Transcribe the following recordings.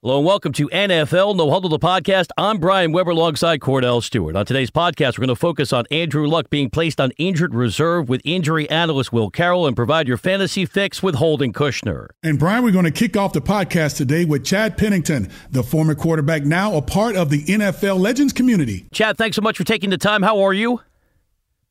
Hello and welcome to NFL No Huddle, the podcast. I'm Brian Weber alongside Kordell Stewart. On today's podcast, we're going to focus on Andrew Luck being placed on injured reserve with injury analyst Will Carroll and provide your fantasy fix with Holden Kushner. And Brian, we're going to kick off the podcast today with Chad Pennington, the former quarterback, now a part of the NFL Legends community. Chad, thanks so much for taking the time. How are you?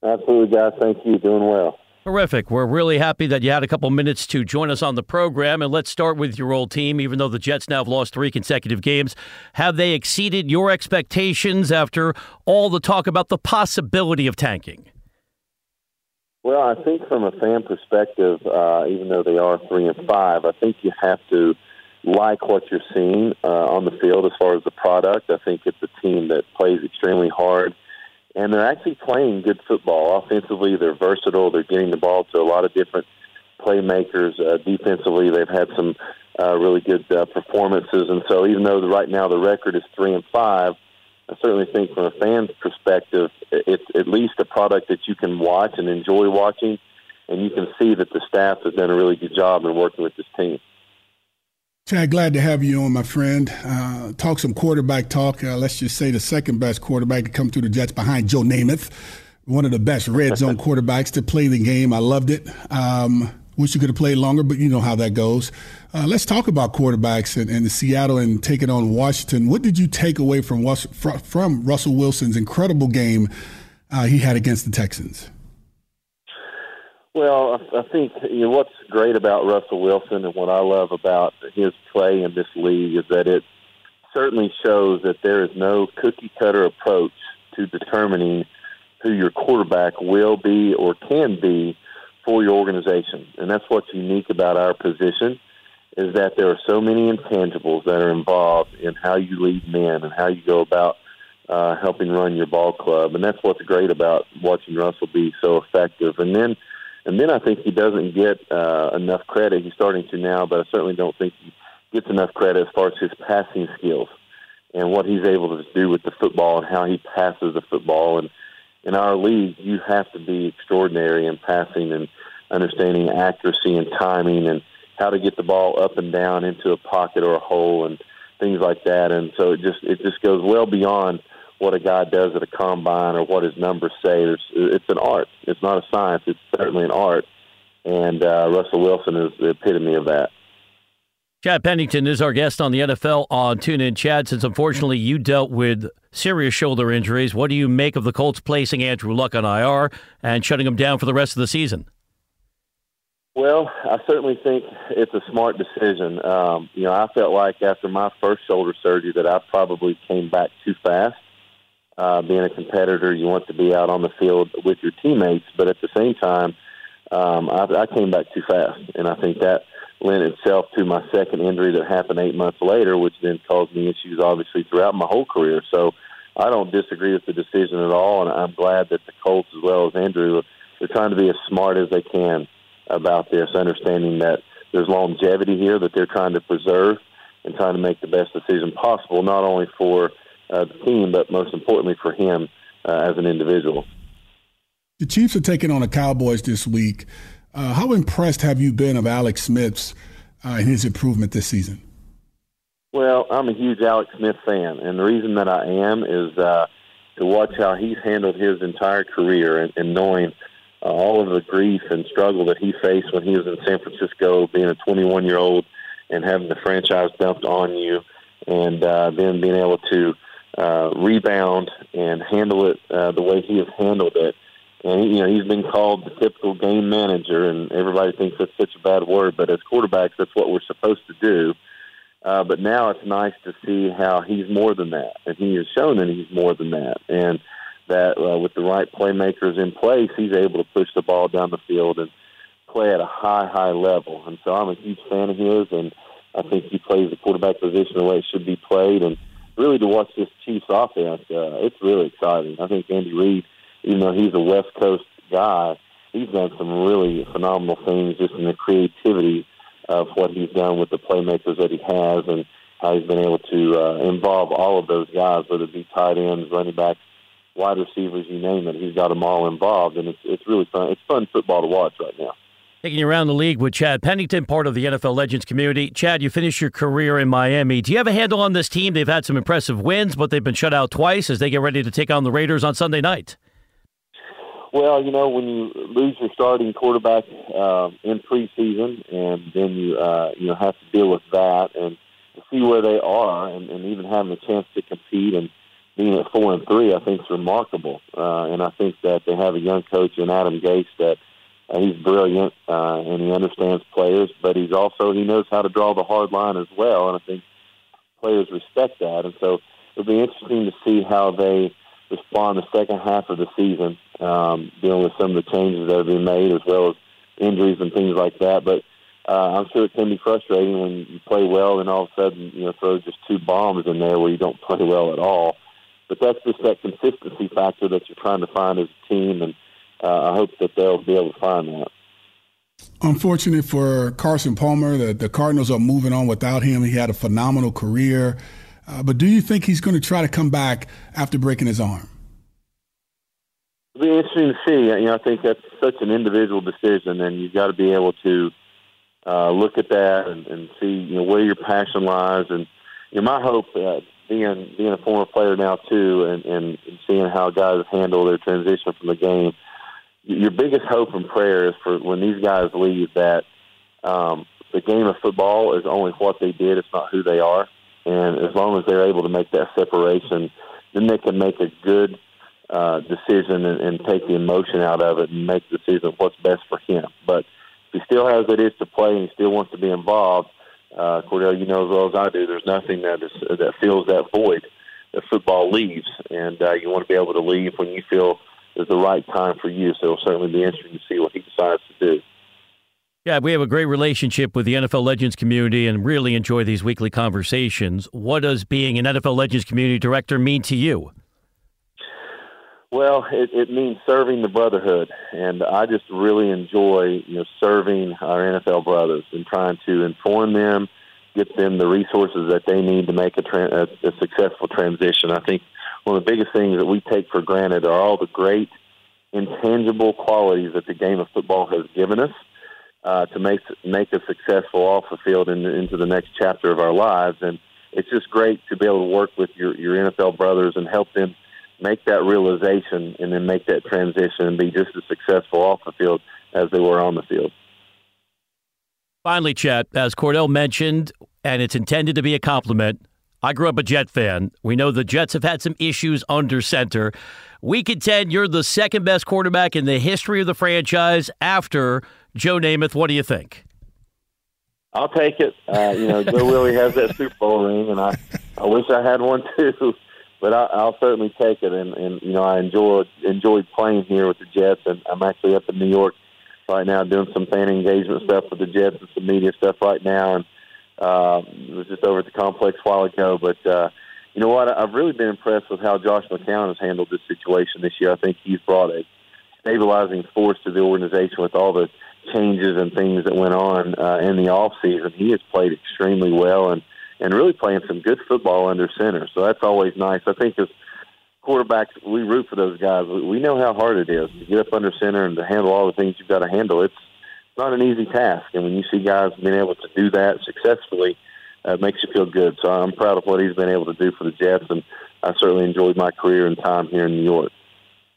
Absolutely, guys. Thank you. Doing well. Terrific. We're really happy that you had a couple minutes to join us on the program. And let's start with your old team. Even though the Jets now have lost three consecutive games, have they exceeded your expectations after all the talk about the possibility of tanking? Well, I think from a fan perspective, uh, even though they are three and five, I think you have to like what you're seeing uh, on the field as far as the product. I think it's a team that plays extremely hard and they're actually playing good football. Offensively, they're versatile. They're getting the ball to a lot of different playmakers. Uh, defensively, they've had some uh, really good uh, performances, and so even though the, right now the record is three and five, I certainly think from a fan's perspective, it's at least a product that you can watch and enjoy watching, and you can see that the staff has done a really good job in working with this team. Chad, glad to have you on, my friend. Uh, talk some quarterback talk. Uh, let's just say the second best quarterback to come through the Jets behind Joe Namath, one of the best red zone quarterbacks to play the game. I loved it. Um, wish you could have played longer, but you know how that goes. Uh, let's talk about quarterbacks and, and the Seattle and taking on Washington. What did you take away from from Russell Wilson's incredible game uh, he had against the Texans? Well, I think you know what's great about Russell Wilson and what I love about his play in this league is that it certainly shows that there is no cookie cutter approach to determining who your quarterback will be or can be for your organization. And that's what's unique about our position is that there are so many intangibles that are involved in how you lead men and how you go about uh, helping run your ball club. And that's what's great about watching Russell be so effective. And then and then I think he doesn't get uh, enough credit. He's starting to now, but I certainly don't think he gets enough credit as far as his passing skills and what he's able to do with the football and how he passes the football. And in our league, you have to be extraordinary in passing and understanding accuracy and timing and how to get the ball up and down into a pocket or a hole and things like that. And so it just it just goes well beyond what a guy does at a combine or what his numbers say. There's, it's an art. It's not a science. It's certainly an art. And uh, Russell Wilson is the epitome of that. Chad Pennington is our guest on the NFL on TuneIn. Chad, since unfortunately you dealt with serious shoulder injuries, what do you make of the Colts placing Andrew Luck on IR and shutting him down for the rest of the season? Well, I certainly think it's a smart decision. Um, you know, I felt like after my first shoulder surgery that I probably came back too fast uh, being a competitor, you want to be out on the field with your teammates, but at the same time, um, I, I came back too fast, and I think that lent itself to my second injury that happened eight months later, which then caused me issues obviously throughout my whole career. So I don't disagree with the decision at all, and I'm glad that the Colts as well as Andrew they're trying to be as smart as they can about this, understanding that there's longevity here that they're trying to preserve and trying to make the best decision possible, not only for uh, the team, but most importantly for him uh, as an individual. The Chiefs are taking on the Cowboys this week. Uh, how impressed have you been of Alex Smith's uh, and his improvement this season? Well, I'm a huge Alex Smith fan, and the reason that I am is uh, to watch how he's handled his entire career and, and knowing uh, all of the grief and struggle that he faced when he was in San Francisco, being a 21 year old and having the franchise dumped on you, and uh, then being able to uh, rebound and handle it uh, the way he has handled it. And you know he's been called the typical game manager, and everybody thinks that's such a bad word. But as quarterbacks, that's what we're supposed to do. Uh, but now it's nice to see how he's more than that, and he has shown that he's more than that, and that uh, with the right playmakers in place, he's able to push the ball down the field and play at a high, high level. And so I'm a huge fan of his, and I think he plays the quarterback position the way it should be played. And really to watch this Chiefs offense, uh, it's really exciting. I think Andy Reid, even though he's a West Coast guy, he's done some really phenomenal things just in the creativity of what he's done with the playmakers that he has and how he's been able to uh, involve all of those guys, whether it be tight ends, running backs, wide receivers, you name it. He's got them all involved, and it's it's really fun. It's fun football to watch right now. Taking you around the league with Chad Pennington, part of the NFL Legends community. Chad, you finished your career in Miami. Do you have a handle on this team? They've had some impressive wins, but they've been shut out twice as they get ready to take on the Raiders on Sunday night. Well, you know, when you lose your starting quarterback uh, in preseason, and then you uh, you know have to deal with that, and see where they are, and, and even having a chance to compete, and being at four and three, I think is remarkable. Uh, and I think that they have a young coach in Adam Gase that uh, he's brilliant uh, and he understands players, but he's also he knows how to draw the hard line as well, and I think players respect that. And so it'll be interesting to see how they respond the second half of the season, um, dealing with some of the changes that have been made as well as injuries and things like that. But uh, I'm sure it can be frustrating when you play well and all of a sudden you know throw just two bombs in there where you don't play well at all. But that's just that consistency factor that you're trying to find as a team and uh, I hope that they'll be able to find that. Unfortunate for Carson Palmer, the, the Cardinals are moving on without him. He had a phenomenal career. Uh, but do you think he's going to try to come back after breaking his arm? It'll be interesting to see. You know, I think that's such an individual decision, and you've got to be able to uh, look at that and, and see you know where your passion lies. And you know, my hope, uh, being being a former player now too, and, and seeing how guys handle their transition from the game your biggest hope and prayer is for when these guys leave that um, the game of football is only what they did; it's not who they are. And as long as they're able to make that separation, then they can make a good uh, decision and, and take the emotion out of it and make the decision what's best for him. But if he still has it is to play and he still wants to be involved, uh, Kordell, you know as well as I do, there's nothing that is that fills that void that football leaves, and uh, you want to be able to leave when you feel is the right time for you. So it'll certainly be interesting to see what he decides to do. Yeah, we have a great relationship with the NFL Legends community and really enjoy these weekly conversations. What does being an NFL Legends community director mean to you? Well, it, it means serving the brotherhood, and I just really enjoy you know serving our NFL brothers and trying to inform them, get them the resources that they need to make a, tra- a, a successful transition. I think one of the biggest things that we take for granted are all the great intangible qualities that the game of football has given us uh, to make make us successful off the field and into the next chapter of our lives. And it's just great to be able to work with your your NFL brothers and help them make that realization and then make that transition and be just as successful off the field as they were on the field. Finally, Chet, as Kordell mentioned, and it's intended to be a compliment, I grew up a Jet fan. We know the Jets have had some issues under center. We contend you're the second best quarterback in the history of the franchise after Joe Namath. What do you think? I'll take it. Uh, you know, Joe Willie has that Super Bowl ring, and I, I wish I had one too. But I, I'll certainly take it. And, and you know, I enjoyed enjoyed playing here with the Jets, and I'm actually up in New York right now doing some fan engagement stuff with the Jets and some media stuff right now. And uh, was just over at the complex a while ago, but uh, you know what? I've really been impressed with how Josh McCown has handled this situation this year. I think he's brought a stabilizing force to the organization with all the changes and things that went on uh, in the off season. He has played extremely well and and really playing some good football under center. So that's always nice. I think as quarterbacks, we root for those guys. We know how hard it is to get up under center and to handle all the things you've got to handle. It's not an easy task. And when you see guys being able to do that successfully, uh, it makes you feel good. So I'm proud of what he's been able to do for the Jets, and I certainly enjoyed my career and time here in New York.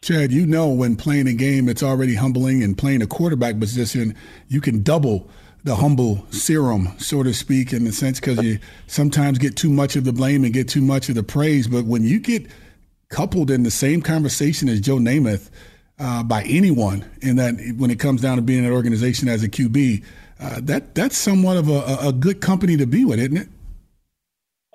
Chad, you know when playing a game, it's already humbling, and playing a quarterback position, you can double the humble serum, so to speak, in the sense because you sometimes get too much of the blame and get too much of the praise. But when you get coupled in the same conversation as Joe Namath, uh, by anyone in that when it comes down to being an organization as a QB, uh, that that's somewhat of a, a, good company to be with, isn't it?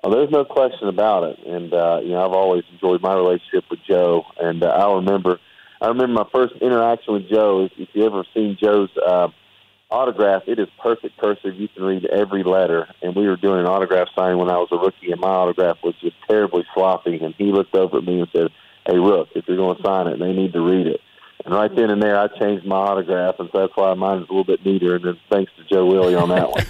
Well, there's no question about it, and uh, you know I've always enjoyed my relationship with Joe, and uh, I remember I remember my first interaction with Joe. If you ever seen Joe's uh, autograph, it is perfect cursive. You can read every letter, and we were doing an autograph signing when I was a rookie, and my autograph was just terribly sloppy. And he looked over at me and said, "Hey, Rook, if you're going to sign it, they need to read it." And right then and there, I changed my autograph, and so that's why mine is a little bit neater. And then thanks to Joe Willie on that one.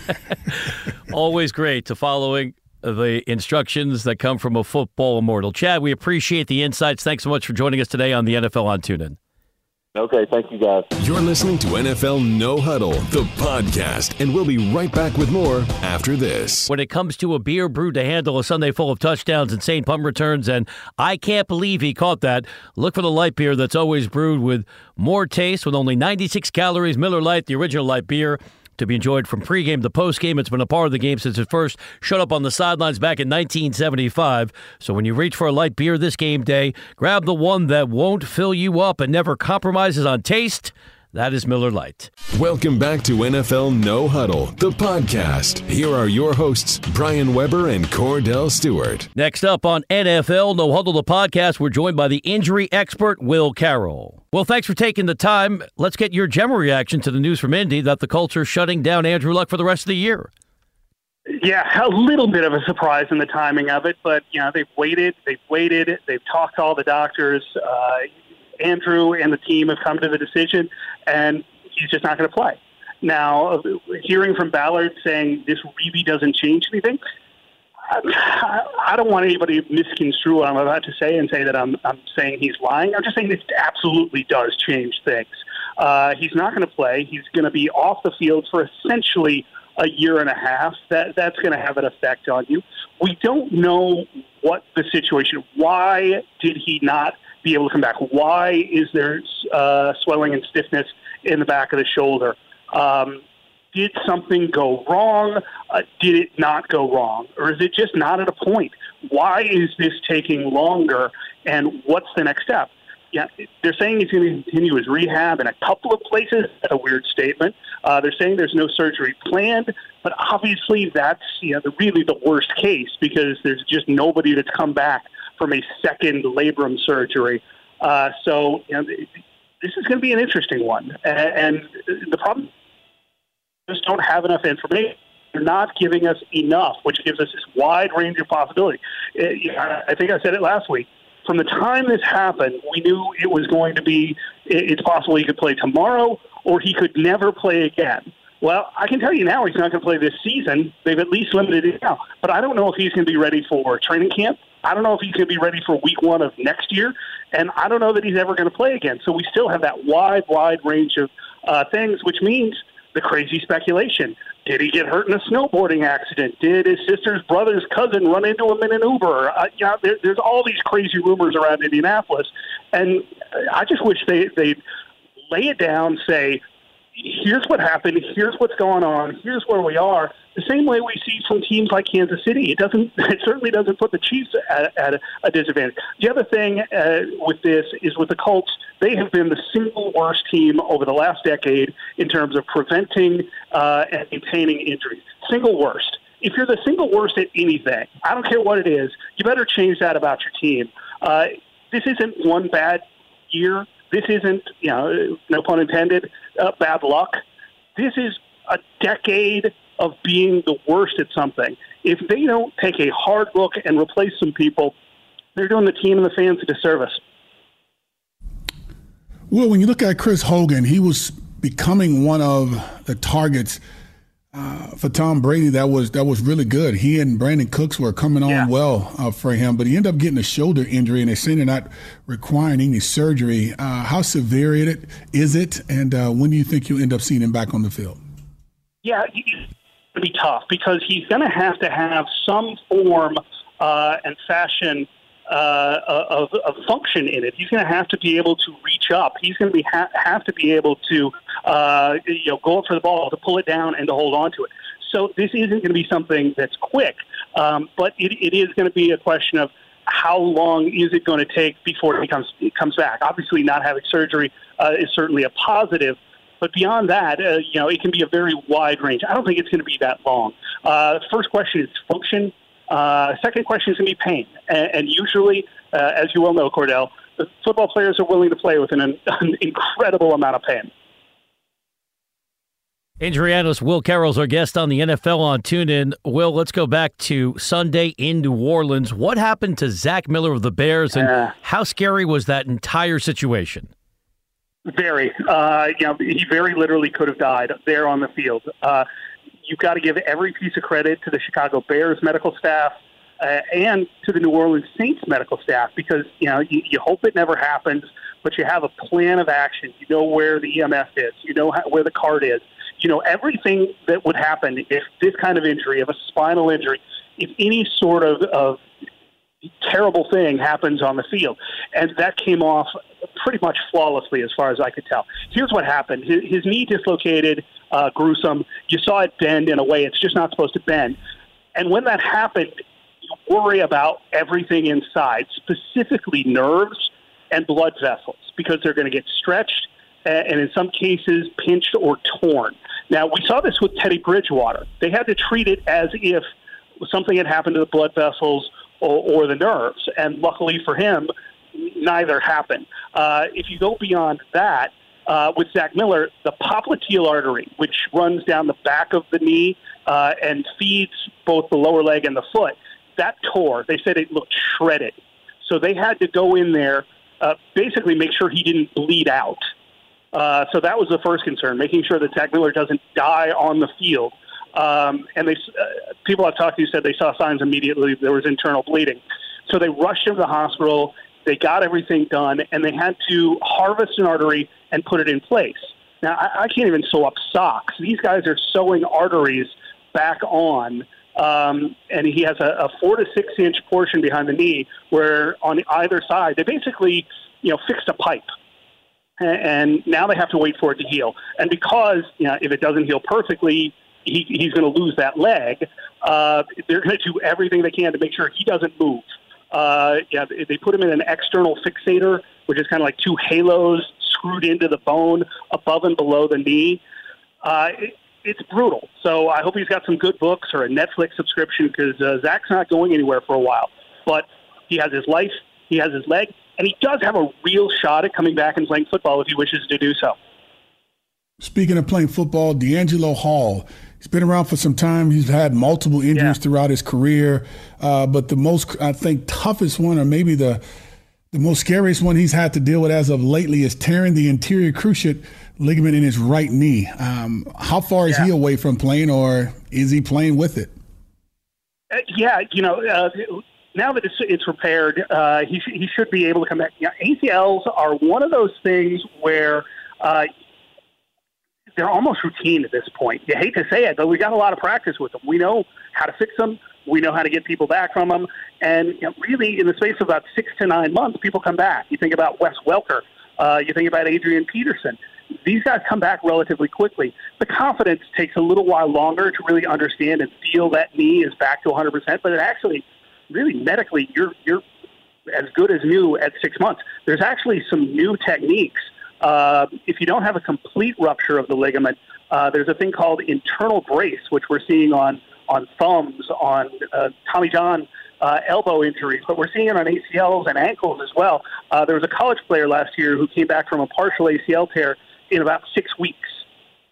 Always great to following the instructions that come from a football immortal. Chad, we appreciate the insights. Thanks so much for joining us today on the NFL on TuneIn. Okay, thank you guys. You're listening to NFL No Huddle, the podcast, and we'll be right back with more after this. When it comes to a beer brewed to handle a Sunday full of touchdowns, and St. punt returns, and I can't believe he caught that, look for the light beer that's always brewed with more taste with only 96 calories. Miller Lite, the original light beer to be enjoyed from pregame to postgame. It's been a part of the game since it first showed up on the sidelines back in 1975. So when you reach for a light beer this game day, grab the one that won't fill you up and never compromises on taste. That is Miller Lite. Welcome back to NFL No Huddle, the podcast. Here are your hosts, Brian Weber and Kordell Stewart. Next up on NFL No Huddle, the podcast, we're joined by the injury expert, Will Carroll. Well, thanks for taking the time. Let's get your general reaction to the news from Indy that the Colts are shutting down Andrew Luck for the rest of the year. Yeah, a little bit of a surprise in the timing of it, but you know they've waited, they've waited, they've talked to all the doctors. Uh, Andrew and the team have come to the decision, and he's just not going to play. Now, hearing from Ballard saying this really doesn't change anything, I don't want anybody to misconstrue what I'm about to say and say that I'm, I'm saying he's lying. I'm just saying this absolutely does change things. Uh, he's not going to play. He's going to be off the field for essentially a year and a half. That that's going to have an effect on you. We don't know what the situation. Why did he not be able to come back? Why is there uh, swelling and stiffness in the back of the shoulder? Um, did something go wrong? Uh, did it not go wrong? Or is it just not at a point? Why is this taking longer? And what's the next step? Yeah, they're saying he's going to continue his rehab in a couple of places. That's a weird statement. Uh, they're saying there's no surgery planned, but obviously that's you know the, really the worst case because there's just nobody that's come back from a second labrum surgery. Uh, so you know, this is going to be an interesting one. And, the problem just don't have enough information. They're not giving us enough, which gives us this wide range of possibility. It, uh, I think I said it last week. From the time this happened, we knew it was going to be. It's possible he could play tomorrow, or he could never play again. Well, I can tell you now he's not going to play this season. They've at least limited it now. But I don't know if he's going to be ready for training camp. I don't know if he's going to be ready for week one of next year. And I don't know that he's ever going to play again. So we still have that wide, wide range of uh, things, which means the crazy speculation. Did he get hurt in a snowboarding accident? Did his sister's brother's cousin run into him in an Uber? Uh, you know, there, there's all these crazy rumors around Indianapolis. And I just wish they, they'd lay it down, say, here's what happened, here's what's going on, here's where we are. The same way we see from teams like Kansas City, it doesn't. It certainly doesn't put the Chiefs at, at a disadvantage. The other thing uh, with this is with the Colts, they have been the single worst team over the last decade in terms of preventing uh, and containing injuries. Single worst. If you're the single worst at anything, I don't care what it is, you better change that about your team. Uh, this isn't one bad year. This isn't, you know, no pun intended, uh, bad luck. This is a decade of being the worst at something. If they don't take a hard look and replace some people, they're doing the team and the fans a disservice. Well, when you look at Chris Hogan, he was becoming one of the targets uh, for Tom Brady. That was that was really good. He and Brandin Cooks were coming on yeah. well uh, for him, but he ended up getting a shoulder injury, and they're saying they're not requiring any surgery. Uh, how severe is it? Is it? And uh, when do you think you'll end up seeing him back on the field? Yeah, it's to be tough because he's going to have to have some form uh, and fashion uh, of, of, function in it. He's going to have to be able to reach up. He's going to be ha- have to be able to uh, you know go up for the ball, to pull it down, and to hold on to it. So this isn't going to be something that's quick, um, but it, it is going to be a question of how long is it going to take before it comes it comes back. Obviously, not having surgery uh, is certainly a positive. But beyond that, uh, you know, it can be a very wide range. I don't think it's going to be that long. Uh, first question is function. Uh, second question is going to be pain. And, and usually, uh, as you well know, Kordell, football players are willing to play with an, an incredible amount of pain. Injury analyst Will Carroll's our guest on the NFL on TuneIn. Will, let's go back to Sunday in New Orleans. What happened to Zach Miller of the Bears, and uh, how scary was that entire situation? Very. Uh, you know, he very literally could have died there on the field. Uh, you've got to give every piece of credit to the Chicago Bears medical staff uh, and to the New Orleans Saints medical staff because you know you, you hope it never happens, but you have a plan of action. You know where the EMS is. You know how, where the cart is. You know everything that would happen if this kind of injury, if a spinal injury, if any sort of, of terrible thing happens on the field. And that came off pretty much flawlessly as far as I could tell. Here's what happened his, his knee dislocated, uh, gruesome. You saw it bend in a way it's just not supposed to bend. And when that happened, you worry about everything inside, specifically nerves and blood vessels, because they're going to get stretched and in some cases pinched or torn. Now, we saw this with Teddy Bridgewater. They had to treat it as if something had happened to the blood vessels or, or the nerves. And luckily for him, neither happened. Uh, if you go beyond that, uh, with Zach Miller, the popliteal artery, which runs down the back of the knee uh, and feeds both the lower leg and the foot, that tore. They said it looked shredded. So they had to go in there, uh, basically make sure he didn't bleed out. Uh, so that was the first concern, making sure that Zach Miller doesn't die on the field. Um, and they, uh, people I've talked to said they saw signs immediately there was internal bleeding. So they rushed him to the hospital. They got everything done, and they had to harvest an artery and put it in place. Now, I, I can't even sew up socks. These guys are sewing arteries back on, um, and he has a, a four to six inch portion behind the knee where on either side they basically, you know, fixed a pipe and now they have to wait for it to heal. And because you know, if it doesn't heal perfectly, he, he's going to lose that leg. Uh, they're going to do everything they can to make sure he doesn't move. Uh, yeah, they put him in an external fixator, which is kind of like two halos screwed into the bone above and below the knee. Uh, it, it's brutal. So I hope he's got some good books or a Netflix subscription because uh, Zach's not going anywhere for a while. But he has his life, he has his leg, and he does have a real shot at coming back and playing football if he wishes to do so. Speaking of playing football, DeAngelo Hall He's been around for some time. He's had multiple injuries yeah. throughout his career, uh, but the most I think toughest one, or maybe the the most scariest one he's had to deal with as of lately, is tearing the anterior cruciate ligament in his right knee. Um, how far is yeah. he away from playing, or is he playing with it? Uh, yeah, you know, uh, now that it's, it's repaired, uh, he, sh- he should be able to come back. You know, ACLs are one of those things where uh, they're almost routine at this point. You hate to say it, but we got a lot of practice with them. We know how to fix them. We know how to get people back from them. And you know, really, in the space of about six to nine months, people come back. You think about Wes Welker. Uh, you think about Adrian Peterson. These guys come back relatively quickly. The confidence takes a little while longer to really understand and feel that knee is back to 100%. But it actually, really medically, you're you're as good as new at six months. There's actually some new techniques uh, if you don't have a complete rupture of the ligament, uh, there's a thing called internal brace, which we're seeing on on thumbs, on uh, Tommy John uh, elbow injuries, but we're seeing it on ACLs and ankles as well. Uh, there was a college player last year who came back from a partial ACL tear in about six weeks.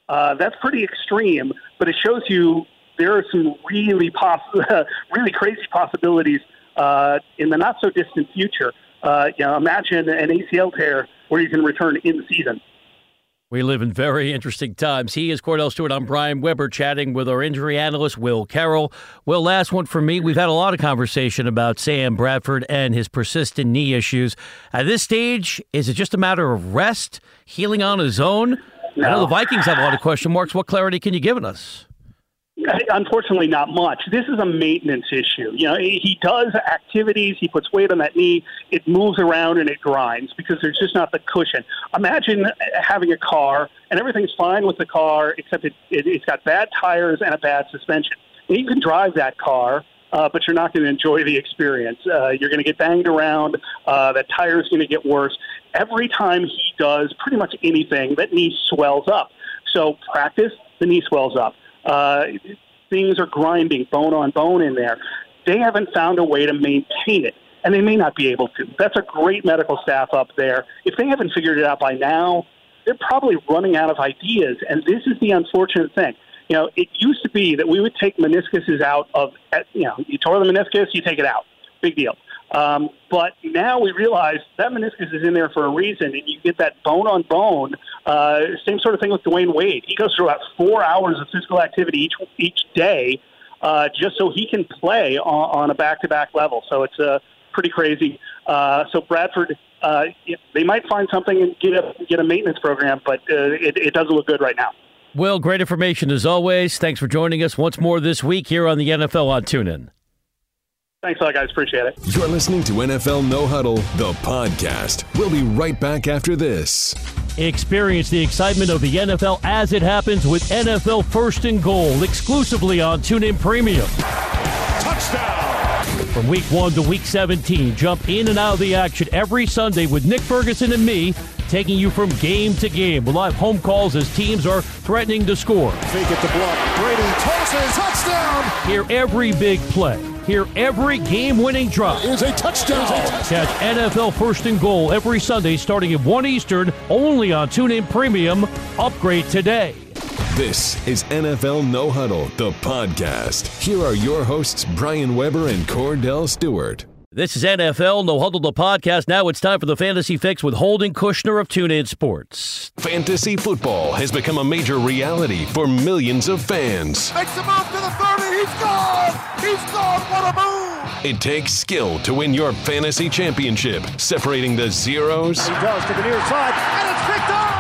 Uh, that's pretty extreme, but it shows you there are some really poss- really crazy possibilities uh, in the not so distant future. Uh, you know, imagine an ACL tear where you can return in season. We live in very interesting times. He is Kordell Stewart. I'm Brian Weber chatting with our injury analyst, Will Carroll. Will, last one for me. We've had a lot of conversation about Sam Bradford and his persistent knee issues. At this stage, is it just a matter of rest, healing on his own? No. I know the Vikings have a lot of question marks. What clarity can you give us? Unfortunately, not much. This is a maintenance issue. You know, he does activities. He puts weight on that knee. It moves around and it grinds because there's just not the cushion. Imagine having a car and everything's fine with the car except it, it, has got bad tires and a bad suspension. And you can drive that car, uh, but you're not going to enjoy the experience. Uh, you're going to get banged around. Uh, that tire's going to get worse. Every time he does pretty much anything, that knee swells up. So practice, the knee swells up uh, things are grinding bone on bone in there. They haven't found a way to maintain it, and they may not be able to. That's a great medical staff up there. If they haven't figured it out by now, they're probably running out of ideas, and this is the unfortunate thing. You know, it used to be that we would take meniscuses out of, you know, you tore the meniscus, you take it out, big deal. Um, but now we realize that meniscus is in there for a reason, and you get that bone on bone. Uh, same sort of thing with Dwyane Wade. He goes through about four hours of physical activity each each day, uh, just so he can play on, on a back to back level. So it's uh, pretty crazy. Uh, so Bradford, uh, they might find something and get a get a maintenance program, but uh, it, it doesn't look good right now. Will, great information as always. Thanks for joining us once more this week here on the NFL on TuneIn. Thanks a lot, guys. Appreciate it. You're listening to NFL No Huddle, the podcast. We'll be right back after this. Experience the excitement of the NFL as it happens with NFL First and Goal exclusively on TuneIn Premium. Touchdown! From week 1 to week 17, jump in and out of the action every Sunday with Nick Ferguson and me taking you from game to game. We'll have home calls as teams are threatening to score. Fake it to block. Brady tosses. Touchdown! Hear every big play. Hear every game-winning drive. Is a touchdown. Oh. Catch NFL First and Goal every Sunday starting at 1 Eastern only on TuneIn Premium. Upgrade today. This is NFL No Huddle, the podcast. Here are your hosts, Brian Weber and Kordell Stewart. This is NFL No Huddle, the podcast. Now it's time for the Fantasy Fix with Holden Kushner of TuneIn Sports. Fantasy football has become a major reality for millions of fans. Makes a move to the 30. He's gone. He's gone. What a move. It takes skill to win your fantasy championship, separating the zeros He does to the near side, and it's picked off.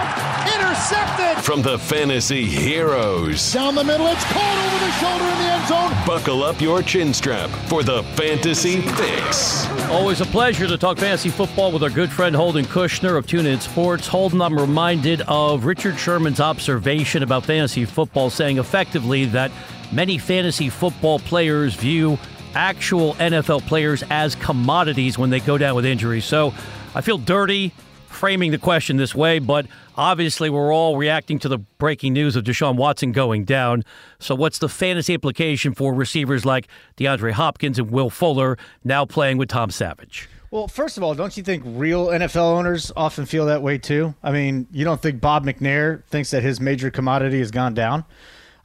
Intercepted. from the fantasy heroes. Down the middle, it's caught over the shoulder in the end zone. Buckle up your chin strap for the Fantasy Fix. Always a pleasure to talk fantasy football with our good friend Holden Kushner of TuneIn Sports. Holden, I'm reminded of Richard Sherman's observation about fantasy football, saying effectively that many fantasy football players view actual NFL players as commodities when they go down with injuries. So I feel dirty framing the question this way, but obviously we're all reacting to the breaking news of Deshaun Watson going down. So, what's the fantasy implication for receivers like DeAndre Hopkins and Will Fuller now playing with Tom Savage? Well, first of all, don't you think real NFL owners often feel that way too? I mean, you don't think Bob McNair thinks that his major commodity has gone down?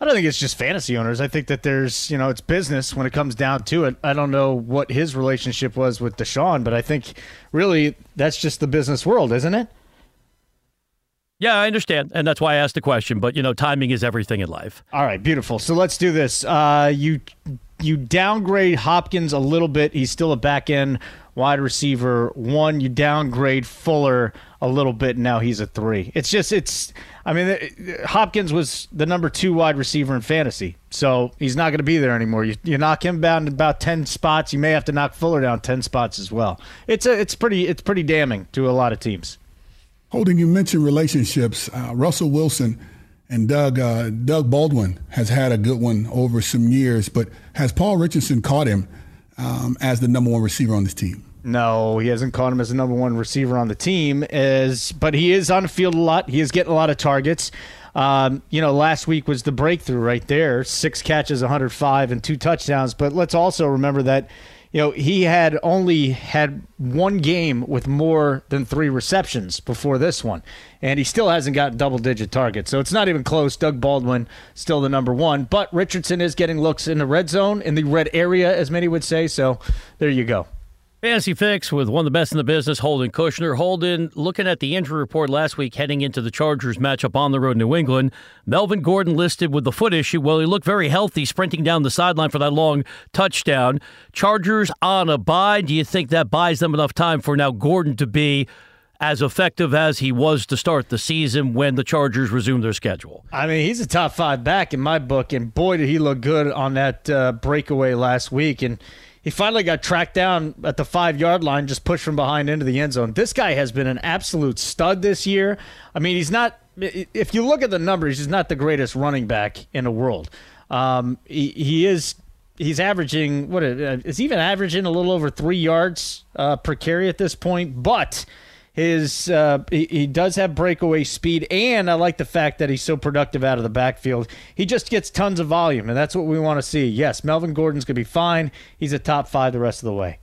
I don't think it's just fantasy owners. I think that there's, you know, it's business when it comes down to it. I don't know what his relationship was with Deshaun, but I think really that's just the business world, isn't it? Yeah, I understand, and that's why I asked the question. But you know, timing is everything in life. All right, beautiful. So let's do this. Uh, you you downgrade Hopkins a little bit. He's still a back end wide receiver one. You downgrade Fuller a little bit. And now he's a three. It's just it's. I mean, Hopkins was the number two wide receiver in fantasy, so he's not going to be there anymore. You, you knock him down about ten spots. You may have to knock Fuller down ten spots as well. It's a it's pretty it's pretty damning to a lot of teams. Holden, you mentioned relationships. Uh, Russell Wilson and Doug uh, Doug Baldwin has had a good one over some years, but has Paul Richardson caught him um, as the number one receiver on this team? No, he hasn't caught him as the number one receiver on the team. As but he is on the field a lot. He is getting a lot of targets. Um, you know, last week was the breakthrough right there: six catches, 105, and two touchdowns. But let's also remember that you know, he had only had one game with more than three receptions before this one, and he still hasn't got double digit targets. So it's not even close. Doug Baldwin still the number one, but Richardson is getting looks in the red zone, in the red area, as many would say. So there you go. Fantasy Fix with one of the best in the business, Holden Kushner. Holden, looking at the injury report last week heading into the Chargers matchup on the road in New England, Melvin Gordon listed with the foot issue. Well, he looked very healthy sprinting down the sideline for that long touchdown. Chargers on a bye. Do you think that buys them enough time for now Gordon to be as effective as he was to start the season when the Chargers resumed their schedule? I mean, he's a top five back in my book, and boy, did he look good on that uh, breakaway last week. And he finally got tracked down at the five yard line, just pushed from behind into the end zone. This guy has been an absolute stud this year. I mean, he's not, if you look at the numbers, he's not the greatest running back in the world. Um, he, he is. He's averaging what is he even averaging a little over three yards uh, per carry at this point, but his uh, he, he, does have breakaway speed, and I like the fact that he's so productive out of the backfield. He just gets tons of volume, and that's what we want to see. Yes, Melvin Gordon's gonna be fine. He's a top five the rest of the way.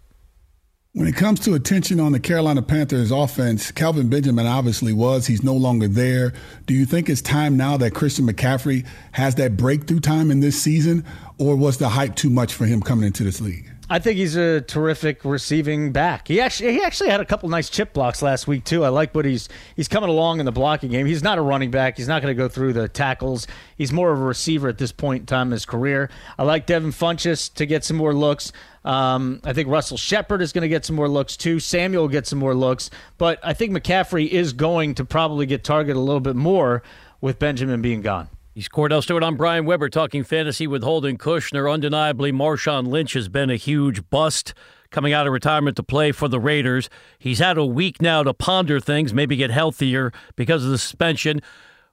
When it comes to attention on the Carolina Panthers offense, Kelvin Benjamin obviously was. He's no longer there. Do you think it's time now that Christian McCaffrey has that breakthrough time in this season, or was the hype too much for him coming into this league? I think he's a terrific receiving back. He actually he actually had a couple nice chip blocks last week too. I like what he's he's coming along in the blocking game. He's not a running back. He's not going to go through the tackles. He's more of a receiver at this point in time in his career. I like Devin Funchess to get some more looks. Um, I think Russell Shepard is going to get some more looks too. Samuel will get some more looks, but I think McCaffrey is going to probably get targeted a little bit more with Benjamin being gone. He's Kordell Stewart. I'm Brian Weber talking fantasy with Holden Kushner. Undeniably, Marshawn Lynch has been a huge bust coming out of retirement to play for the Raiders. He's had a week now to ponder things, maybe get healthier because of the suspension.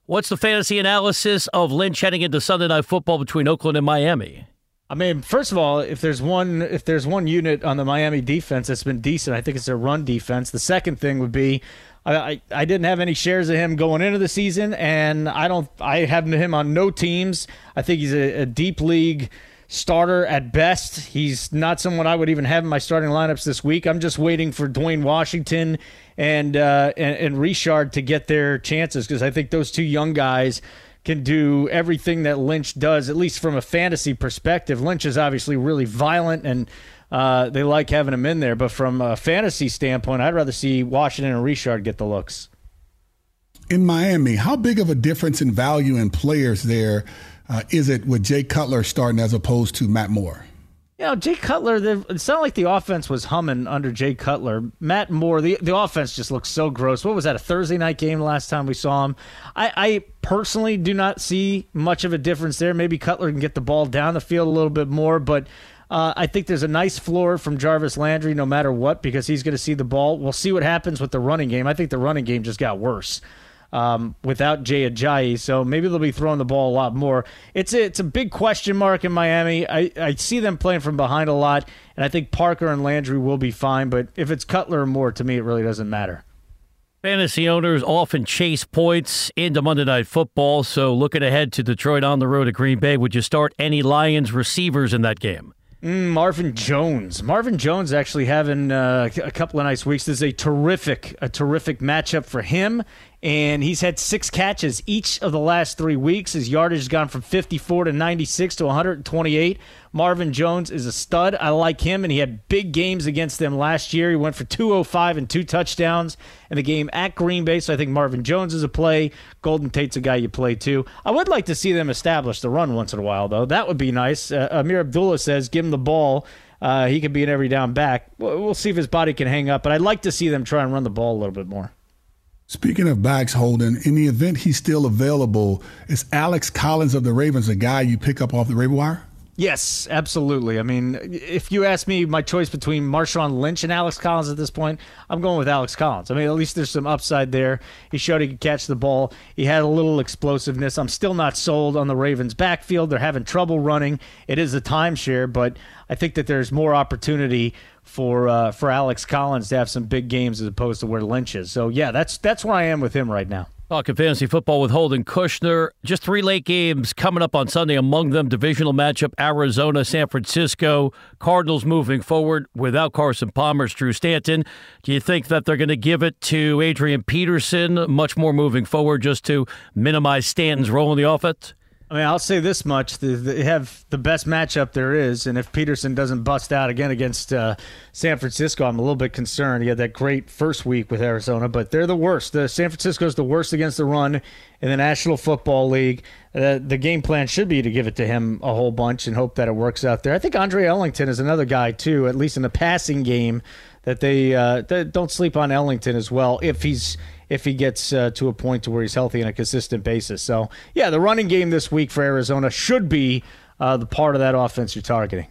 What's the fantasy analysis of Lynch heading into Sunday Night Football between Oakland and Miami? I mean, first of all, if there's one if there's one unit on the Miami defense that's been decent, I think it's their run defense. The second thing would be I, I, didn't have any shares of him going into the season, and I don't. I have him on no teams. I think he's a, a deep league starter at best. He's not someone I would even have in my starting lineups this week. I'm just waiting for Dwayne Washington and uh, and, and Richard to get their chances because I think those two young guys can do everything that Lynch does, at least from a fantasy perspective. Lynch is obviously really violent and uh, they like having him in there. But from a fantasy standpoint, I'd rather see Washington and Richard get the looks. In Miami, how big of a difference in value in players there uh, is it with Jay Cutler starting as opposed to Matt Moore? You know, Jay Cutler, it sounded like the offense was humming under Jay Cutler. Matt Moore, the, the offense just looks so gross. What was that, a Thursday night game last time we saw him? I, I personally do not see much of a difference there. Maybe Cutler can get the ball down the field a little bit more, but uh, I think there's a nice floor from Jarvis Landry no matter what because he's going to see the ball. We'll see what happens with the running game. I think the running game just got worse um, without Jay Ajayi, so maybe they'll be throwing the ball a lot more. It's a, it's a big question mark in Miami. I, I see them playing from behind a lot, and I think Parker and Landry will be fine, but if it's Cutler or Moore, to me, it really doesn't matter. Fantasy owners often chase points into Monday Night Football, so looking ahead to Detroit on the road to Green Bay, would you start any Lions receivers in that game? Mm, Marvin Jones. Marvin Jones actually having uh, a couple of nice weeks. This is a terrific, a terrific matchup for him and he's had six catches each of the last three weeks. His yardage has gone from 54 to 96 to 128. Marvin Jones is a stud. I like him, and he had big games against them last year. He went for 205 and two touchdowns in the game at Green Bay, so I think Marvin Jones is a play. Golden Tate's a guy you play too. I would like to see them establish the run once in a while, though. That would be nice. Uh, Ameer Abdullah says, give him the ball. Uh, he could be an every down back. We'll see if his body can hang up, but I'd like to see them try and run the ball a little bit more. Speaking of backs, Holden, in the event he's still available, is Alex Collins of the Ravens a guy you pick up off the Raven wire? Yes, absolutely. I mean, if you ask me my choice between Marshawn Lynch and Alex Collins at this point, I'm going with Alex Collins. I mean, at least there's some upside there. He showed he could catch the ball. He had a little explosiveness. I'm still not sold on the Ravens' backfield. They're having trouble running. It is a timeshare, but I think that there's more opportunity for uh, for Alex Collins to have some big games as opposed to where Lynch is. So yeah, that's that's where I am with him right now. Talking fantasy football with Holden Kushner. Just three late games coming up on Sunday. Among them, divisional matchup Arizona, San Francisco. Cardinals moving forward without Carson Palmer, Drew Stanton. Do you think that they're going to give it to Adrian Peterson much more moving forward just to minimize Stanton's role in the offense? I mean, I'll say this much: they have the best matchup there is, and if Peterson doesn't bust out again against uh, San Francisco, I'm a little bit concerned. He had that great first week with Arizona, but they're the worst. The San Francisco is the worst against the run in the National Football League. Uh, the game plan should be to give it to him a whole bunch and hope that it works out there. I think Andre Ellington is another guy too, at least in the passing game, that they, uh, they don't sleep on Ellington as well if he's if he gets uh, to a point to where he's healthy on a consistent basis. So, yeah, the running game this week for Arizona should be uh, the part of that offense you're targeting.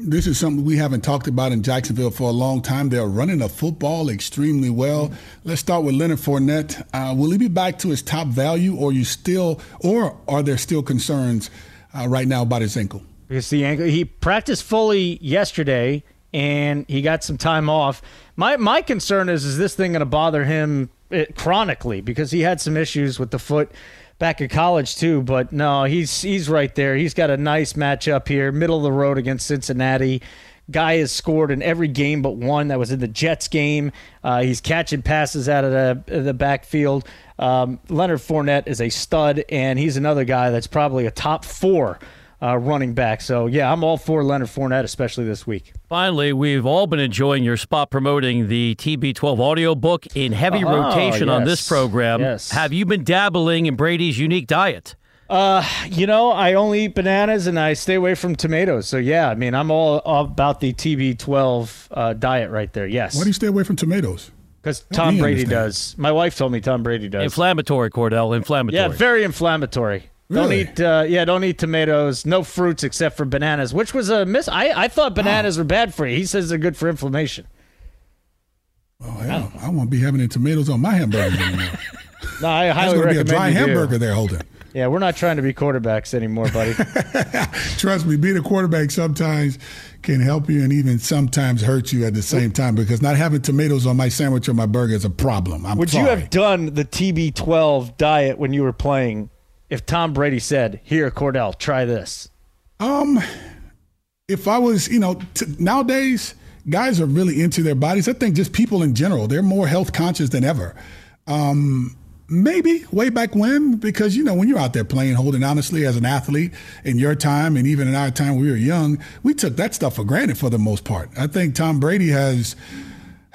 This is something we haven't talked about in Jacksonville for a long time. They're running the football extremely well. Let's start with Leonard Fournette. Uh, will he be back to his top value, or you still, or are there still concerns uh, right now about his ankle? Because the ankle, he practiced fully yesterday, and he got some time off. My my concern is, is this thing going to bother him it, chronically because he had some issues with the foot back at college too. But no, he's he's right there. He's got a nice matchup here, middle of the road against Cincinnati. Guy has scored in every game but one. That was in the Jets game. Uh, he's catching passes out of the the backfield. Um, Leonard Fournette is a stud, and he's another guy that's probably a top four uh, running back. So yeah, I'm all for Leonard Fournette, especially this week. Finally, we've all been enjoying your spot promoting the TB12 audiobook in heavy Oh, rotation on this program. Yes. Have you been dabbling in Brady's unique diet? Uh, you know, I only eat bananas and I stay away from tomatoes. So yeah, I mean, I'm all about the TB12 uh, diet right there. Yes, Why do you stay away from tomatoes? because Tom Brady understand. does. My wife told me Tom Brady does. Inflammatory, Kordell. Inflammatory. yeah, very inflammatory. Don't Really? eat, uh, yeah, don't eat tomatoes. No fruits except for bananas, which was a miss. I, I thought bananas were bad for you. He says they're good for inflammation. Oh hell, I won't be having any tomatoes on my hamburger anymore. No, I highly going to be a recommend dry you do. hamburger there, Holden. Yeah, we're not trying to be quarterbacks anymore, buddy. Trust me, being a quarterback sometimes can help you and even sometimes hurt you at the same time because not having tomatoes on my sandwich or my burger is a problem. I'm Would sorry. you have done the TB12 diet when you were playing if Tom Brady said, "Here, Kordell, try this"? Um, if I was, you know, t- nowadays guys are really into their bodies. I think just people in general, they're more health conscious than ever. Um, maybe way back when, because you know when you're out there playing, holding honestly as an athlete in your time and even in our time we were young, we took that stuff for granted for the most part. I think Tom Brady has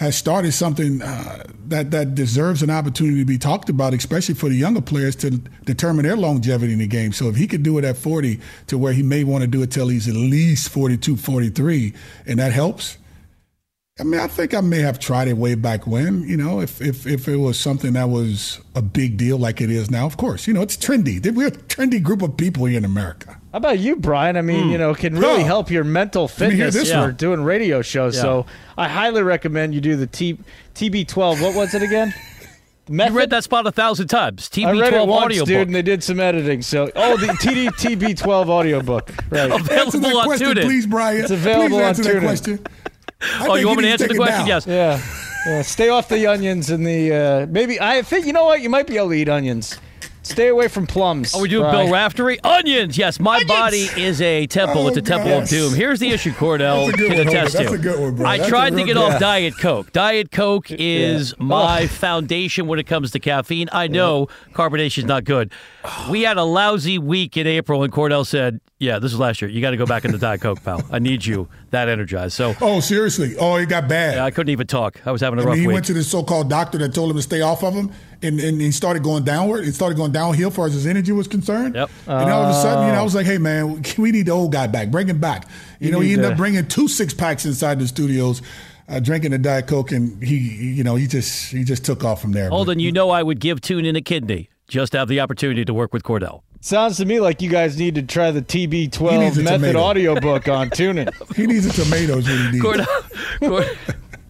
has started something uh, that that deserves an opportunity to be talked about, especially for the younger players to determine their longevity in the game. So if he could do it at 40 to where he may want to do it till he's at least 42, 43, and that helps. I mean, I think I may have tried it way back when, you know, if, if, if it was something that was a big deal like it is now. Of course, you know, it's trendy. We're a trendy group of people here in America. How about you, Brian? I mean, hmm. you know, can really Huh. help your mental fitness this for one. doing radio shows. So I highly recommend you do the T- TB12. What was it again? The You read that spot a thousand times. I read it TB12 once, audiobook. dude, and they did some editing. So, oh, the TD TB12 audiobook. Right. Answer Available that on question, TuneIn. please, Brian. It's available please on answer that TuneIn. question. I Oh, you want me to answer the question? Yes. Yeah. yeah. Stay off the onions and the uh, maybe. I think you know what you might be able to eat onions. Stay away from plums. Are we doing Brian. Bill Raftery? Onions. Yes, my body is a temple. Oh, it's a temple God. of doom. Here's the issue, Kordell That's a good can one, Homer. attest That's to. a good one, bro. I That's tried to get good off one. Diet Coke. Diet Coke is my foundation when it comes to caffeine. I know carbonation is not good. We had a lousy week in April, and Kordell said, "Yeah, this was last year. You got to go back into Diet Coke, pal. I need you that energized." So Oh, seriously? Oh, it got bad. I couldn't even talk. I was having a rough mean, he week. went to the so-called doctor that told him to stay off of him, and, and he started going downward. It started going downhill as far as his energy was concerned. Yep. And all of a sudden, you know, I was like, "Hey, man, we need the old guy back. Bring him back." You, know, he ended to- up bringing two six packs inside the studios, uh, drinking the diet coke, and he, you know, he just he just took off from there. Holden, you know I would give Tune in a kidney just to have the opportunity to work with Kordell. Sounds to me like you guys need to try the TB12 method tomato. audiobook on TuneIn. he needs the tomatoes when he needs. Kordell, Cord-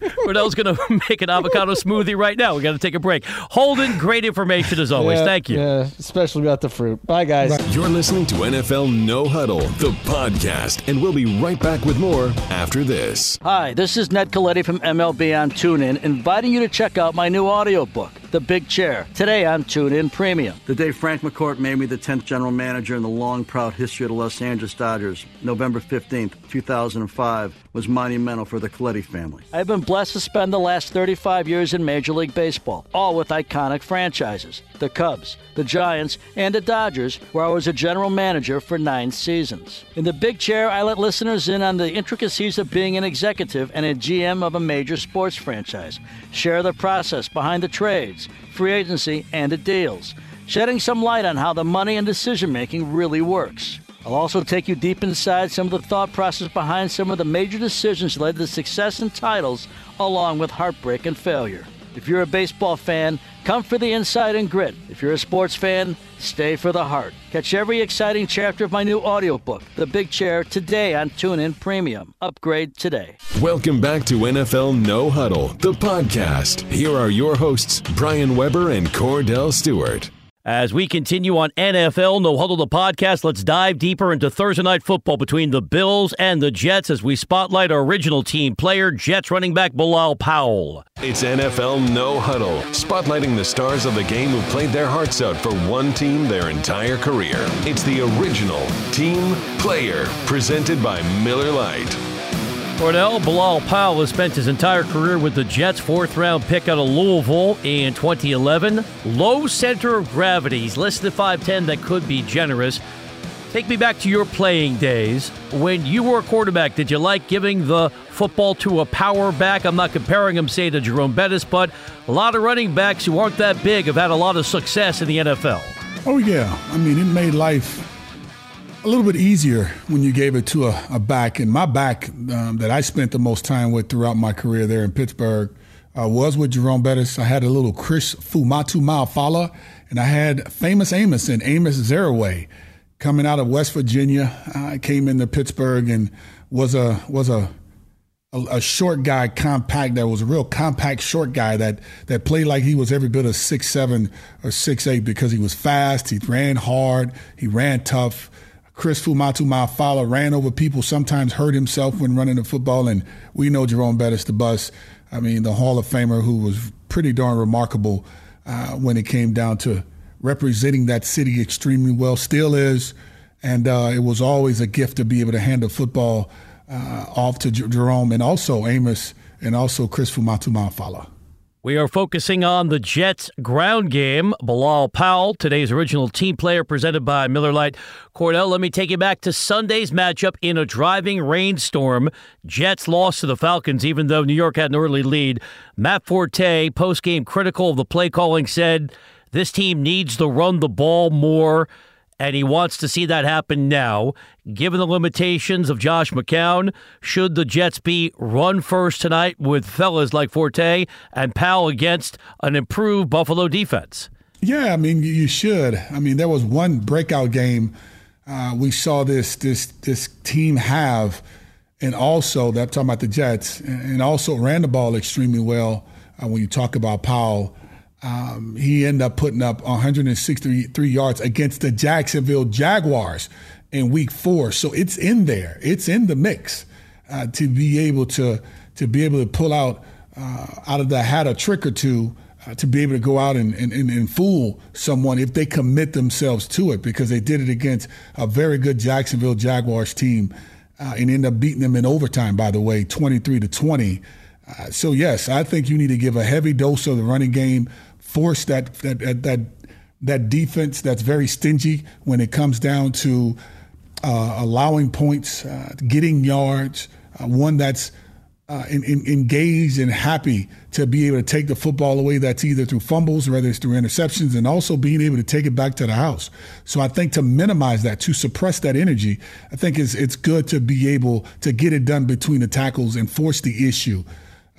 Kordell's going to make an avocado smoothie right now. We got to take a break. Holden, great information as always. Yeah, Thank you. Yeah, especially about the fruit. Bye, guys. You're listening to NFL No Huddle, the podcast, and we'll be right back with more after this. Hi, this is Ned Colletti from MLB on TuneIn, inviting you to check out my new audiobook, The Big Chair, today on TuneIn Premium. The day Frank McCourt made me the 10th general manager in the long, proud history of the Los Angeles Dodgers, November 15th, 2005, was monumental for the Colletti family. I've been blessed to spend the last 35 years in Major League Baseball, all with iconic franchises the Cubs, the Giants, and the Dodgers, where I was a general manager for nine seasons. In the big chair, I let listeners in on the intricacies of being an executive and a GM of a major sports franchise, share the process behind the trades, free agency, and the deals, shedding some light on how the money and decision making really works. I'll also take you deep inside some of the thought process behind some of the major decisions that led to success and titles, along with heartbreak and failure. If you're a baseball fan, come for the insight and grit. If you're a sports fan, stay for the heart. Catch every exciting chapter of my new audiobook, The Big Chair, today on TuneIn Premium. Upgrade today. Welcome back to NFL No Huddle, the podcast. Here are your hosts, Brian Weber and Kordell Stewart. As we continue on NFL No Huddle the podcast, let's dive deeper into Thursday night football between the Bills and the Jets as we spotlight our original team player, Jets running back Bilal Powell. It's NFL No Huddle, spotlighting the stars of the game who played their hearts out for one team their entire career. It's the original team player, presented by Miller Lite. Kordell Bilal Powell has spent his entire career with the Jets, fourth round pick out of Louisville in 2011. Low center of gravity. He's less than 5'10, that could be generous. Take me back to your playing days. When you were a quarterback, did you like giving the football to a power back? I'm not comparing him, say, to Jerome Bettis, but a lot of running backs who aren't that big have had a lot of success in the NFL. Oh, yeah. I mean, it made life a little bit easier when you gave it to a, a back. And my back um, that I spent the most time with throughout my career there in Pittsburgh uh, was with Jerome Bettis. I had a little Chris Fuamatu-Ma'afala, and I had famous Amos and Amos Zereoué coming out of West Virginia. I came into Pittsburgh and was a was a, a a, short guy, compact. That was a real compact short guy that that played like he was every bit of six seven or six eight because he was fast. He ran hard. He ran tough. Chris Fuamatu-Ma'afala ran over people. Sometimes hurt himself when running the football, and we know Jerome Bettis, the bus. I mean, the Hall of Famer who was pretty darn remarkable uh, when it came down to representing that city extremely well, still is. And uh, it was always a gift to be able to hand the football uh, off to J- Jerome and also Amos and also Chris Fuamatu-Ma'afala. We are focusing on the Jets ground game. Bilal Powell, today's original team player, presented by Miller Lite. Kordell, let me take you back to Sunday's matchup in a driving rainstorm. Jets lost to the Falcons, even though New York had an early lead. Matt Forte, post game critical of the play calling, said this team needs to run the ball more and he wants to see that happen now. Given the limitations of Josh McCown, should the Jets be run first tonight with fellas like Forte and Powell against an improved Buffalo defense? Yeah, I mean you should. I mean there was one breakout game uh, we saw this this this team have, and also that I'm talking about the Jets, and also ran the ball extremely well. Uh, when you talk about Powell. Um, he ended up putting up 163 yards against the Jacksonville Jaguars in Week Four. So it's in there. It's in the mix uh, to be able to to be able to pull out uh, out of the hat a trick or two. Uh, to be able to go out and, and, and, fool someone if they commit themselves to it because they did it against a very good Jacksonville Jaguars team uh, and end up beating them in overtime, by the way, 23 to 20. Uh, so, yes, I think you need to give a heavy dose of the running game force that that that that defense that's very stingy when it comes down to uh, allowing points, uh, getting yards. Uh, one that's uh, in, in, engaged and happy to be able to take the football away. That's either through fumbles, whether it's through interceptions, and also being able to take it back to the house. So I think to minimize that, to suppress that energy, I think it's it's good to be able to get it done between the tackles and force the issue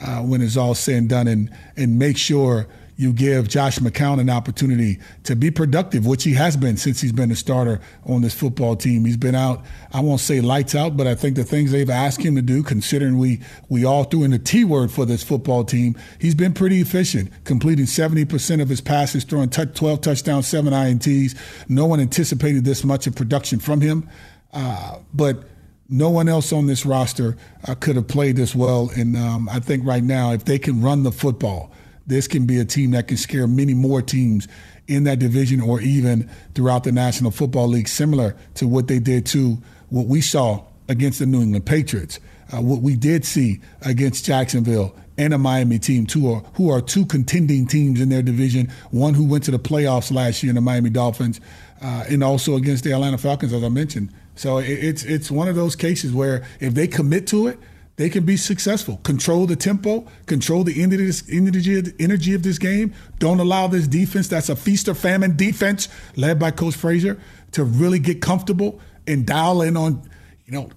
uh, when it's all said and done, and and make sure you give Josh McCown an opportunity to be productive, which he has been since he's been a starter on this football team. He's been out, I won't say lights out, but I think the things they've asked him to do, considering we we all threw in the T word for this football team, he's been pretty efficient, completing 70% of his passes, throwing t- 12 touchdowns, seven INTs. No one anticipated this much of production from him, uh, but no one else on this roster uh, could have played this well. And um, I think right now, if they can run the football, this can be a team that can scare many more teams in that division or even throughout the National Football League, similar to what they did to what we saw against the New England Patriots, uh, what we did see against Jacksonville and a Miami team, who are two contending teams in their division, one who went to the playoffs last year in the Miami Dolphins, uh, and also against the Atlanta Falcons, as I mentioned. So it's it's one of those cases where if they commit to it, they can be successful. Control the tempo, control the energy, energy of this game. Don't allow this defense that's a feast or famine defense led by Coach Frazier to really get comfortable and dial in on, you know,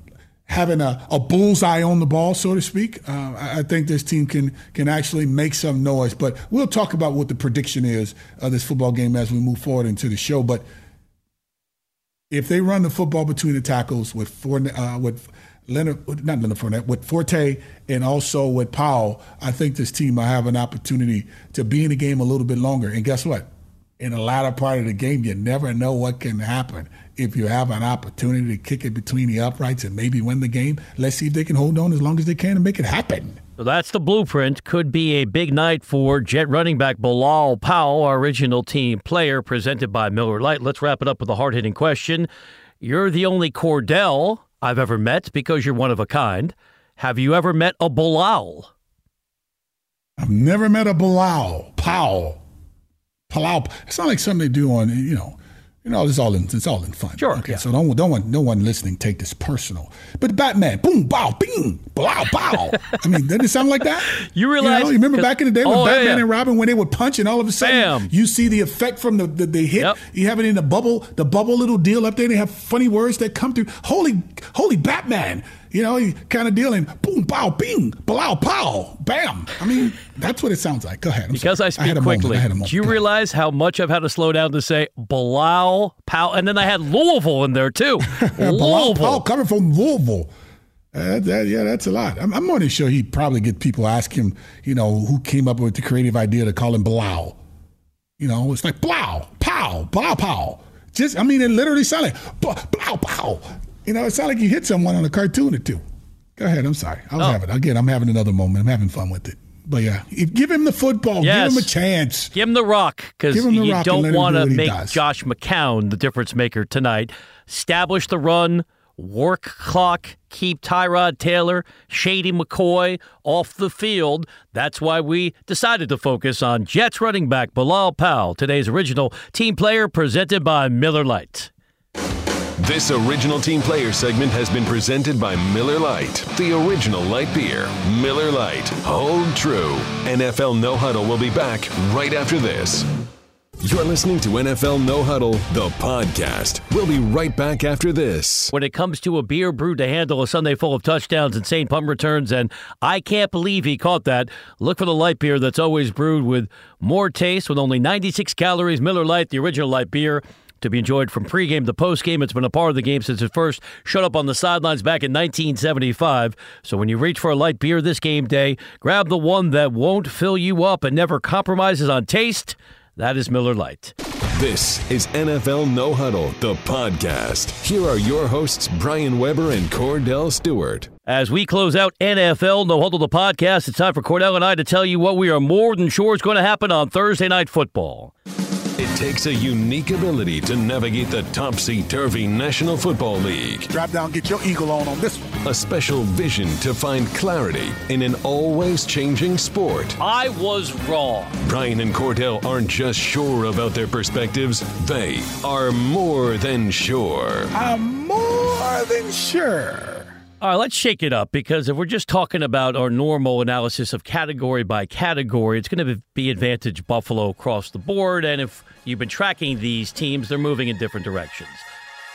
having a, a bullseye on the ball, so to speak. Uh, I think this team can can actually make some noise. But we'll talk about what the prediction is of this football game as we move forward into the show. But if they run the football between the tackles with four uh, with Leonard, not Leonard Fournette, with Forte and also with Powell, I think this team will have an opportunity to be in the game a little bit longer. And guess what? In the latter part of the game, you never know what can happen. If you have an opportunity to kick it between the uprights and maybe win the game, let's see if they can hold on as long as they can and make it happen. So that's the blueprint. Could be a big night for Jet running back Bilal Powell, our original team player, presented by Miller Lite. Let's wrap it up with a hard hitting question. You're the only Kordell I've ever met because you're one of a kind. Have you ever met a Bilal? I've never met a Bilal. Powell. Palau. It's not like something they do on, you know, You know, it's all in it's all in fun. Sure. Okay. Yeah. So don't don't want no one listening take this personal. But Batman, boom, bow, bing, blow, bow. I mean, doesn't it sound like that? You realize- You, know, you remember back in the day when Oh, Batman yeah. and Robin when they would punch and all of a sudden Bam. you see the effect from the the, the hit. Yep. You have it in the bubble, the bubble little deal up there. They have funny words that come through. Holy, holy Batman. You know, he kind of dealing. Boom, bow, bing, blow, pow, bam. I mean, that's what it sounds like. Go ahead. I'm Because sorry. I speak moment. quickly, I had a moment. do you Go ahead. realize how much I've had to slow down to say Bilal Powell? And then I had Louisville in there too. Louisville. coming from Louisville. Uh, that, yeah, that's a lot. I'm, I'm more than sure he'd probably get people ask him, you know, who came up with the creative idea to call him Bilal. You know, it's like blow, pow, blow, pow. Just, I mean, it literally sounded like blow, blow, pow. You know, it sounded like you hit someone on a cartoon or two. Go ahead. I'm sorry. I was Oh. having again. I'm having another moment. I'm having fun with it. But yeah, give him the football. Yes. Give him a chance. Give him the rock because Give him the you rock don't want to he make. Josh McCown the difference maker tonight. Establish the run, work clock, keep Tyrod Taylor, Shady McCoy off the field. That's why we decided to focus on Jets running back Bilal Powell, today's original team player presented by Miller Lite. This original team player segment has been presented by Miller Lite, the original light beer. Miller Lite, hold true. NFL No Huddle will be back right after this. You're listening to NFL No Huddle, the podcast. We'll be right back after this. when it comes to a beer brewed to handle a Sunday full of touchdowns, and St. punt returns, and I can't believe he caught that. Look for the light beer that's always brewed with more taste, with only 96 calories. Miller Lite, the original light beer. To be enjoyed from pregame to postgame. It's been a part of the game since it first showed up on the sidelines back in 1975. So when you reach for a light beer this game day, grab the one that won't fill you up and never compromises on taste. That is Miller Lite. This is NFL No Huddle, the podcast. Here are your hosts, Brian Weber and Kordell Stewart. As we close out NFL No Huddle the podcast, it's time for Kordell and I to tell you what we are more than sure is going to happen on Thursday Night Football. It takes a unique ability to navigate the topsy-turvy National Football League. Drop down, get your eagle on on this one. A special vision to find clarity in an always changing sport. I was wrong. Brian and Cordell aren't just sure about their perspectives, they are more than sure. I'm more than sure. All right, let's shake it up because if we're just talking about our normal analysis of category by category, it's going to be advantage Buffalo across the board. And if you've been tracking these teams, they're moving in different directions.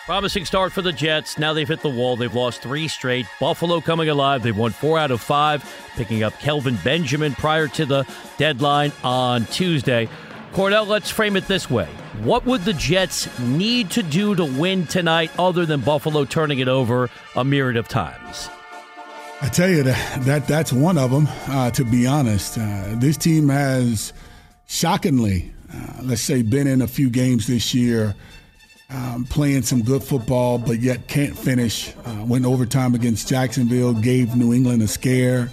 Promising start for the Jets. Now they've hit the wall. They've lost three straight. Buffalo coming alive. They've won four out of five, picking up Kelvin Benjamin prior to the deadline on Tuesday. Kordell, let's frame it this way. What would the Jets need to do to win tonight other than Buffalo turning it over a myriad of times? I tell you that, that that's one of them. Uh, to be honest, uh, this team has shockingly, uh, let's say, been in a few games this year, um, playing some good football, but yet can't finish. Uh, went overtime against Jacksonville, gave New England a scare.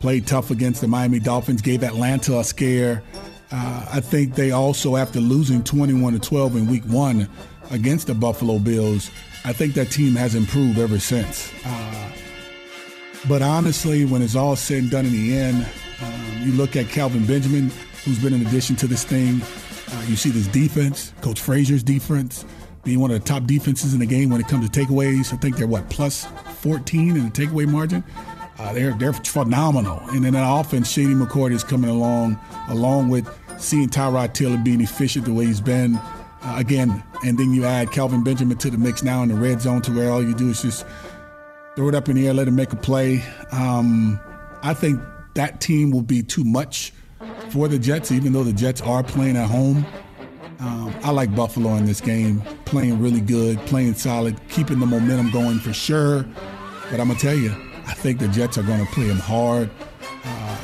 Played tough against the Miami Dolphins, gave Atlanta a scare. Uh, I think they also, after losing 21 to 12 in Week One against the Buffalo Bills, I think that team has improved ever since. Uh, but honestly, when it's all said and done in the end, um, you look at Kelvin Benjamin, who's been an addition to this thing. Uh, you see this defense, Coach Frazier's defense, being one of the top defenses in the game when it comes to takeaways. I think they're what plus 14 in the takeaway margin. Uh, they're they're phenomenal, and then that offense, Shady McCoy is coming along, along with seeing Tyrod Taylor being efficient the way he's been. Uh, again, and then you add Kelvin Benjamin to the mix now in the red zone, to where all you do is just throw it up in the air, let him make a play. Um, I think that team will be too much for the Jets, even though the Jets are playing at home. Um, I like Buffalo in this game, playing really good, playing solid, keeping the momentum going for sure. But I'm gonna tell you, I think the Jets are going to play them hard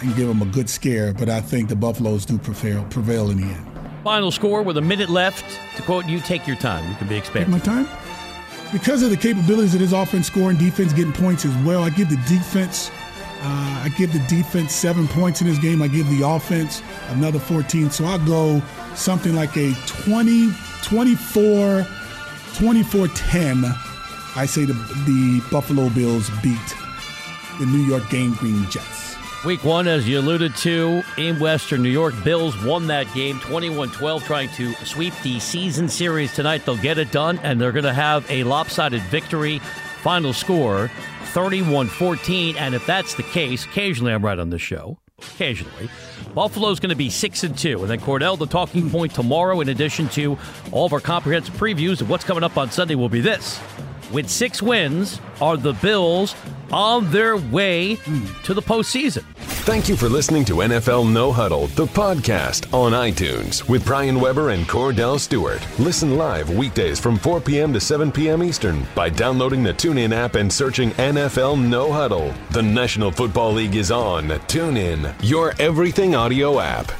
and give them a good scare. But I think the Buffaloes do prevail, prevail in the end. Final score with a minute left. To quote you, take your time. You can be Take my time. Because of the capabilities of this offense, scoring, defense, getting points as well, I give the defense. Uh, I give the defense seven points in this game. I give the offense another 14. So I'll go something like a 20, 24, 24 10. I say the, the Buffalo Bills beat the New York Game Green Jets. Week one, as you alluded to, in Western New York, Bills won that game 21 12, trying to sweep the season series tonight. They'll get it done, and they're going to have a lopsided victory. Final score 31 14. And if that's the case, occasionally I'm right on this show. Occasionally. Buffalo's going to be 6 and 2. And then Kordell, the talking point tomorrow, in addition to all of our comprehensive previews of what's coming up on Sunday, will be this. With six wins, are the Bills on their way to the postseason? Thank you for listening to NFL No Huddle, the podcast on iTunes with Brian Weber and Kordell Stewart. Listen live weekdays from 4 p.m. to 7 p.m. Eastern by downloading the TuneIn app and searching NFL No Huddle. The National Football League is on TuneIn, your everything audio app.